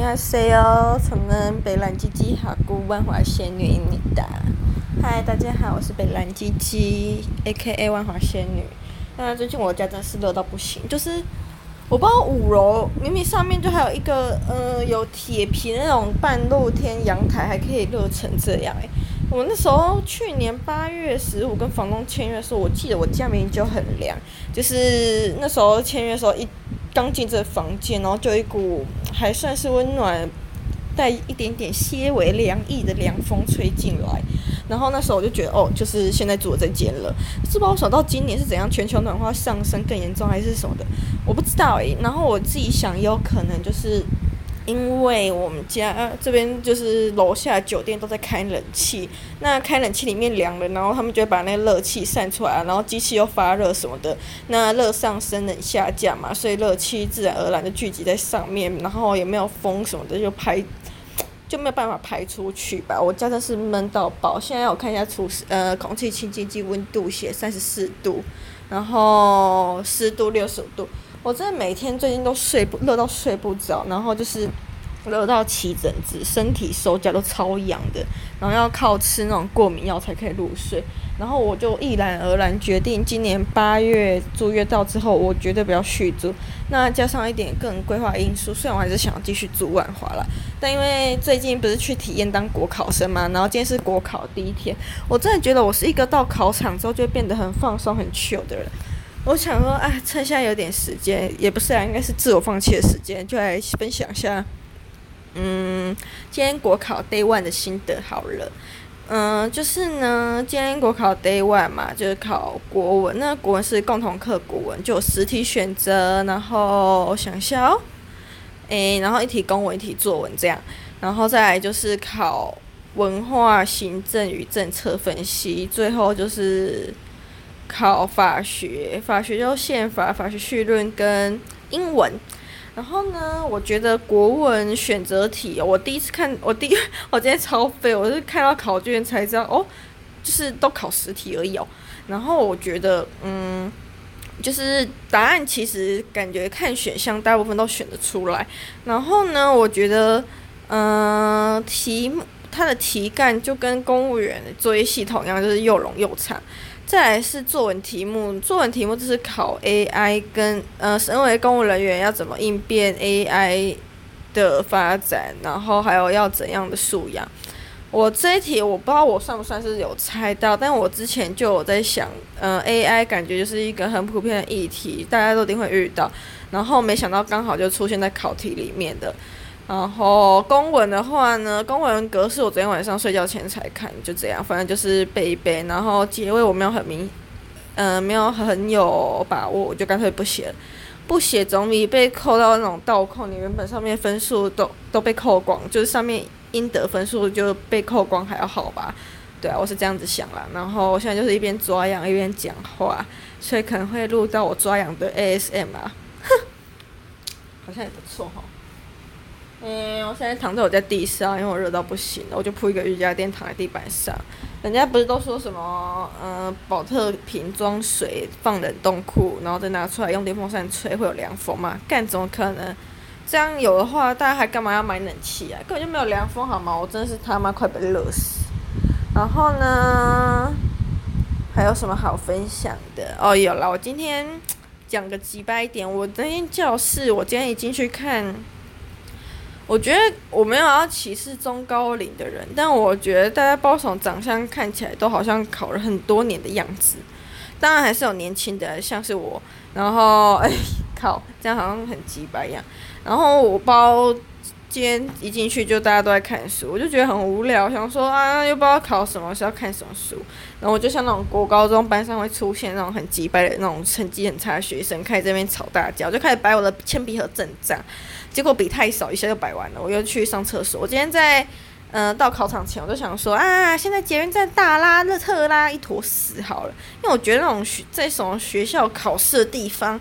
你好，C 哦，从南北兰吉吉哈姑万华仙女你的。嗨，大家好，我是北兰吉吉，A.K.A 万华仙女。那最近我家真是热到不行，就是我不知道五楼明明上面就还有一个呃有铁皮那种半露天阳台，还可以热成这样哎。我那时候去年八月十五跟房东签约的时候，我记得我家明明就很凉，就是那时候签约的时候一。刚进这房间，然后就一股还算是温暖，带一点点些微凉意的凉风吹进来。然后那时候我就觉得，哦，就是现在住这间了。是不知道想到今年是怎样，全球暖化上升更严重，还是什么的，我不知道诶。然后我自己想，有可能就是。因为我们家这边就是楼下酒店都在开冷气，那开冷气里面凉了，然后他们就会把那个热气散出来，然后机器又发热什么的，那热上升冷下降嘛，所以热气自然而然的聚集在上面，然后也没有风什么的就排就没有办法排出去吧。我家真是闷到爆，现在我看一下除呃空气清净机温度写三十四度，然后湿度六十五度。我真的每天最近都睡不热到睡不着，然后就是热到起疹子，身体手脚都超痒的，然后要靠吃那种过敏药才可以入睡。然后我就毅然而然决定，今年八月租约到之后，我绝对不要续租。那加上一点个人规划因素，虽然我还是想要继续租万华了，但因为最近不是去体验当国考生嘛，然后今天是国考第一天，我真的觉得我是一个到考场之后就变得很放松、很 chill 的人。我想说，哎，趁现在有点时间，也不是啊，应该是自我放弃的时间，就来分享一下，嗯，今天国考 Day One 的心得好了，嗯，就是呢，今天国考 Day One 嘛，就是考国文，那国文是共同课国文，就有十题选择，然后想一下哦，诶，然后一题公文，一题作文这样，然后再来就是考文化、行政与政策分析，最后就是。考法学，法学就宪法、法学绪论跟英文。然后呢，我觉得国文选择题，我第一次看，我第一，我今天超废，我是看到考卷才知道，哦，就是都考十题而已哦。然后我觉得，嗯，就是答案其实感觉看选项大部分都选得出来。然后呢，我觉得，嗯，题目它的题干就跟公务员的作业系统一样，就是又冗又长。再来是作文题目，作文题目就是考 AI 跟呃，身为公务人员要怎么应变 AI 的发展，然后还有要怎样的素养。我这一题我不知道我算不算是有猜到，但我之前就有在想，呃，AI 感觉就是一个很普遍的议题，大家都一定会遇到，然后没想到刚好就出现在考题里面的。然后公文的话呢，公文格式我昨天晚上睡觉前才看，就这样，反正就是背一背。然后结尾我没有很明，嗯、没有很有把握，我就干脆不写了。不写总比被扣到那种倒扣，你原本上面分数都都被扣光，就是上面应得分数就被扣光还要好吧？对啊，我是这样子想啦。然后我现在就是一边抓痒一边讲话，所以可能会录到我抓痒的 ASM 啊，哼，好像也不错哈。嗯，我现在躺在我家地上，因为我热到不行，我就铺一个瑜伽垫躺在地板上。人家不是都说什么，嗯，宝特瓶装水放冷冻库，然后再拿出来用电风扇吹会有凉风吗？干，怎么可能？这样有的话，大家还干嘛要买冷气啊？根本就没有凉风好吗？我真的是他妈快被热死。然后呢，还有什么好分享的？哦，有了，我今天讲个直白一点，我那间教室，我今天一进去看。我觉得我没有要歧视中高龄的人，但我觉得大家包总长相看起来都好像考了很多年的样子，当然还是有年轻的，像是我。然后，哎，靠，这样好像很鸡白一样。然后我包今天一进去就大家都在看书，我就觉得很无聊，想说啊，又不知道考什么，是要看什么书。然后我就像那种国高中班上会出现那种很急败的那种成绩很差的学生，开始这边吵大架，我就开始摆我的铅笔盒阵仗。结果笔太少，一下就摆完了。我又去上厕所。我今天在，呃，到考场前，我就想说啊，现在捷运站大拉热特拉一坨屎好了，因为我觉得那种学在什么学校考试的地方，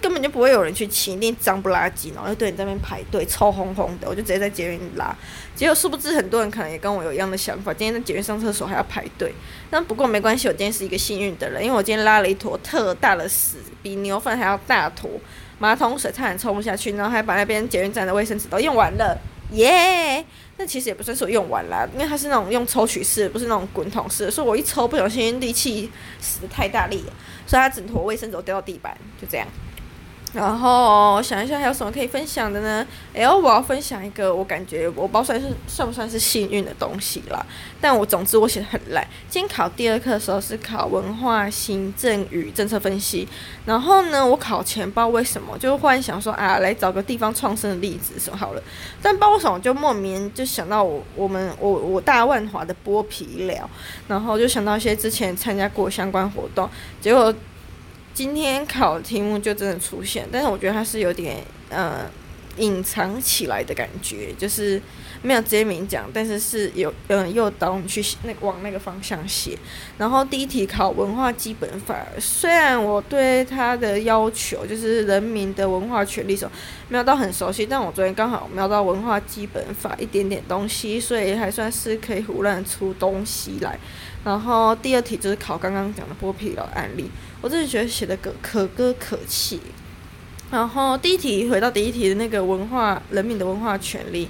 根本就不会有人去清，一定脏不拉几，然后就对你在那边排队，臭烘烘的。我就直接在捷运拉。结果殊不知，很多人可能也跟我有一样的想法，今天在捷运上厕所还要排队。但不过没关系，我今天是一个幸运的人，因为我今天拉了一坨特大的屎，比牛粪还要大坨。马桶水差点冲不下去，然后还把那边捷运站的卫生纸都用完了，耶！那其实也不算是我用完啦，因为它是那种用抽取式，不是那种滚筒式，所以我一抽不小心力气使得太大力，所以它整坨卫生纸掉到地板，就这样。然后想一下还有什么可以分享的呢？哎，我要分享一个我感觉我包算是算不算是幸运的东西啦。但我总之我写的很烂。今天考第二课的时候是考文化行政与政策分析。然后呢，我考前不知道为什么就忽然想说啊，来找个地方创生的例子什么好了。但不知道为什么就莫名就想到我我们我我大万华的剥皮寮，然后就想到一些之前参加过相关活动，结果。今天考的题目就真的出现，但是我觉得它是有点嗯隐藏起来的感觉，就是没有直接明讲，但是是有嗯诱导你去那往那个方向写。然后第一题考文化基本法，虽然我对它的要求就是人民的文化权利什么没有到很熟悉，但我昨天刚好瞄到文化基本法一点点东西，所以还算是可以胡乱出东西来。然后第二题就是考刚刚讲的剥皮老案例。我自己觉得写的可可歌可泣，然后第一题回到第一题的那个文化人民的文化权利，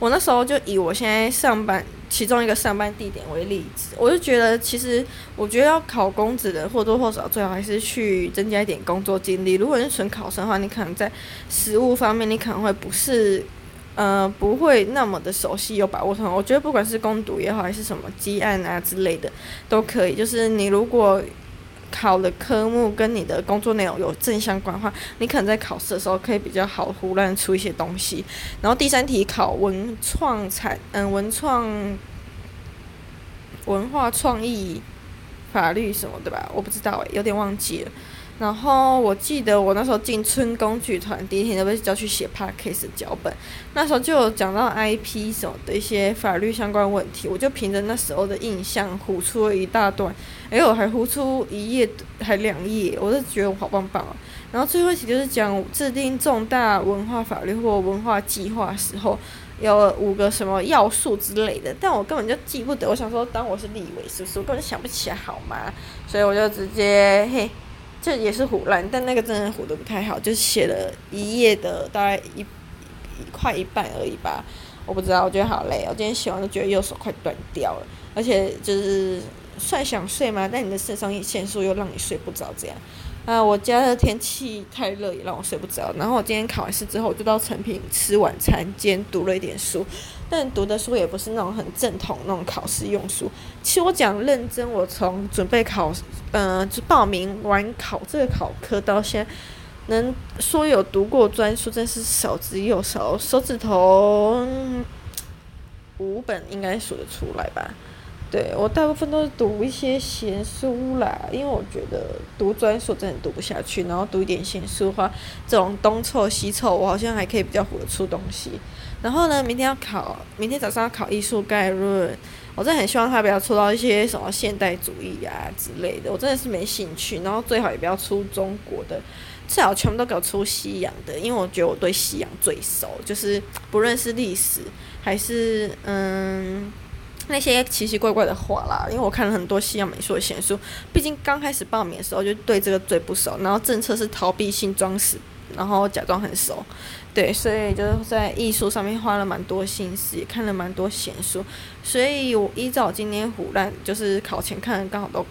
我那时候就以我现在上班其中一个上班地点为例子，我就觉得其实我觉得要考公职的或多或少最好还是去增加一点工作经历。如果是纯考生的话，你可能在实务方面你可能会不是呃不会那么的熟悉有把握上。我觉得不管是工读也好，还是什么积案啊之类的都可以。就是你如果考的科目跟你的工作内容有正相关的话，你可能在考试的时候可以比较好胡乱出一些东西。然后第三题考文创产，嗯，文创、文化创意、法律什么的吧，我不知道诶，有点忘记了。然后我记得我那时候进春宫剧团第一天就被叫去写 Podcast 脚本，那时候就有讲到 IP 什么的一些法律相关问题，我就凭着那时候的印象唬出了一大段，哎，我还呼出一页还两页，我就觉得我好棒棒啊。然后最后一题就是讲制定重大文化法律或文化计划时候有五个什么要素之类的，但我根本就记不得。我想说当我是立委是不是？我根本想不起来好吗？所以我就直接嘿。这也是唬烂，但那个真的唬得不太好，就写了一页的大概一一快一半而已吧，我不知道，我觉得好累，我今天写完就觉得右手快断掉了，而且就是算想睡嘛，但你的肾上腺素又让你睡不着，这样。啊，我家的天气太热，也让我睡不着。然后我今天考完试之后，我就到诚品吃晚餐，兼读了一点书。但读的书也不是那种很正统那种考试用书。其实我讲认真，我从准备考，嗯、呃，就报名完考这个考科到现在，能说有读过专书，真是少之又少，手指头五本应该数得出来吧。对，我大部分都是读一些闲书啦，因为我觉得读专书真的读不下去，然后读一点闲书的话，这种东凑西凑，我好像还可以比较活得出东西。然后呢，明天要考，明天早上要考艺术概论，我真的很希望他不要出到一些什么现代主义啊之类的，我真的是没兴趣。然后最好也不要出中国的，最好全部都给我出西洋的，因为我觉得我对西洋最熟，就是不论是历史还是嗯。那些奇奇怪怪的话啦，因为我看了很多西洋美术的闲书，毕竟刚开始报名的时候就对这个最不熟，然后政策是逃避性装死，然后假装很熟，对，所以就是在艺术上面花了蛮多心思，也看了蛮多闲书，所以我依照今天胡乱，就是考前看刚好都。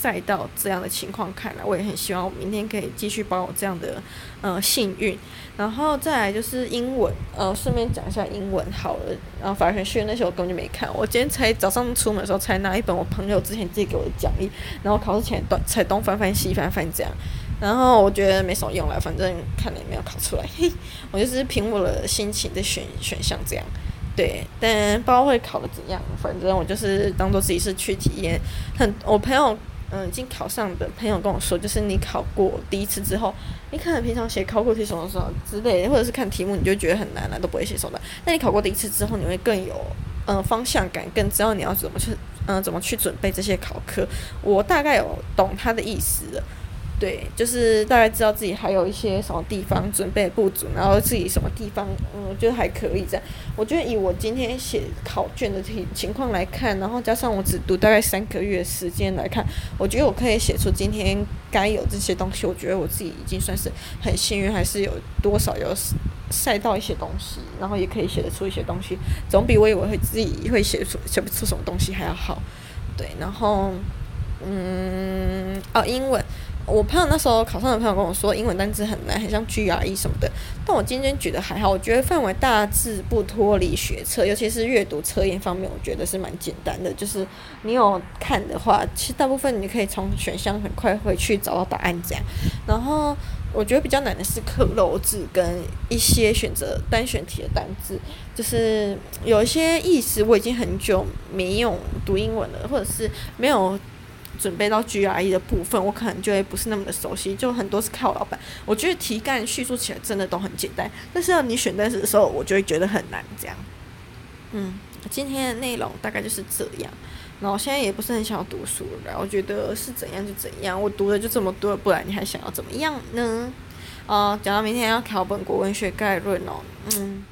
赛道这样的情况看来，我也很希望我明天可以继续保有这样的呃幸运。然后再来就是英文，呃，顺便讲一下英文好了。然后法学学那些我根本就没看，我今天才早上出门的时候才拿一本我朋友之前借给我的讲义，然后考试前东才东翻翻西翻翻这样。然后我觉得没什么用了，反正看了也没有考出来，嘿，我就是凭我的心情在选选项这样。对，但不知道会考的怎样，反正我就是当做自己是去体验。很，我朋友。嗯，已经考上的朋友跟我说，就是你考过第一次之后，你可能平常写考古题什么什么之类的，或者是看题目，你就觉得很难了，都不会写什么。那你考过第一次之后，你会更有嗯方向感，更知道你要怎么去嗯怎么去准备这些考科。我大概有懂他的意思了。对，就是大概知道自己还有一些什么地方准备不足，然后自己什么地方，嗯，我觉得还可以这样。我觉得以我今天写考卷的情情况来看，然后加上我只读大概三个月时间来看，我觉得我可以写出今天该有这些东西。我觉得我自己已经算是很幸运，还是有多少有晒到一些东西，然后也可以写得出一些东西，总比我以为会自己会写出写不出什么东西还要好。对，然后，嗯，哦，英文。我朋友那时候考上的朋友跟我说，英文单词很难，很像 GRE 什么的。但我今天觉得还好，我觉得范围大致不脱离学测，尤其是阅读测验方面，我觉得是蛮简单的。就是你有看的话，其实大部分你可以从选项很快会去找到答案这样。然后我觉得比较难的是克漏字跟一些选择单选题的单字，就是有一些意思我已经很久没有读英文了，或者是没有。准备到 GRE 的部分，我可能就会不是那么的熟悉，就很多是靠老板。我觉得题干叙述起来真的都很简单，但是要你选单词的时候，我就会觉得很难。这样，嗯，今天的内容大概就是这样。然后我现在也不是很想要读书了，我觉得是怎样就怎样，我读的就这么多，不然你还想要怎么样呢？啊、呃，讲到明天要考本国文学概论哦，嗯。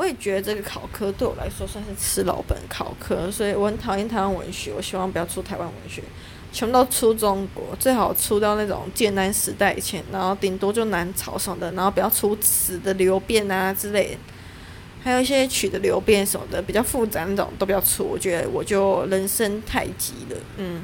我也觉得这个考科对我来说算是吃老本考科，所以我很讨厌台湾文学。我希望不要出台湾文学，全部都出中国，最好出到那种建安时代以前，然后顶多就南朝什么的，然后不要出词的流变啊之类的，还有一些曲的流变什么的比较复杂那种都不要出。我觉得我就人生太急了，嗯。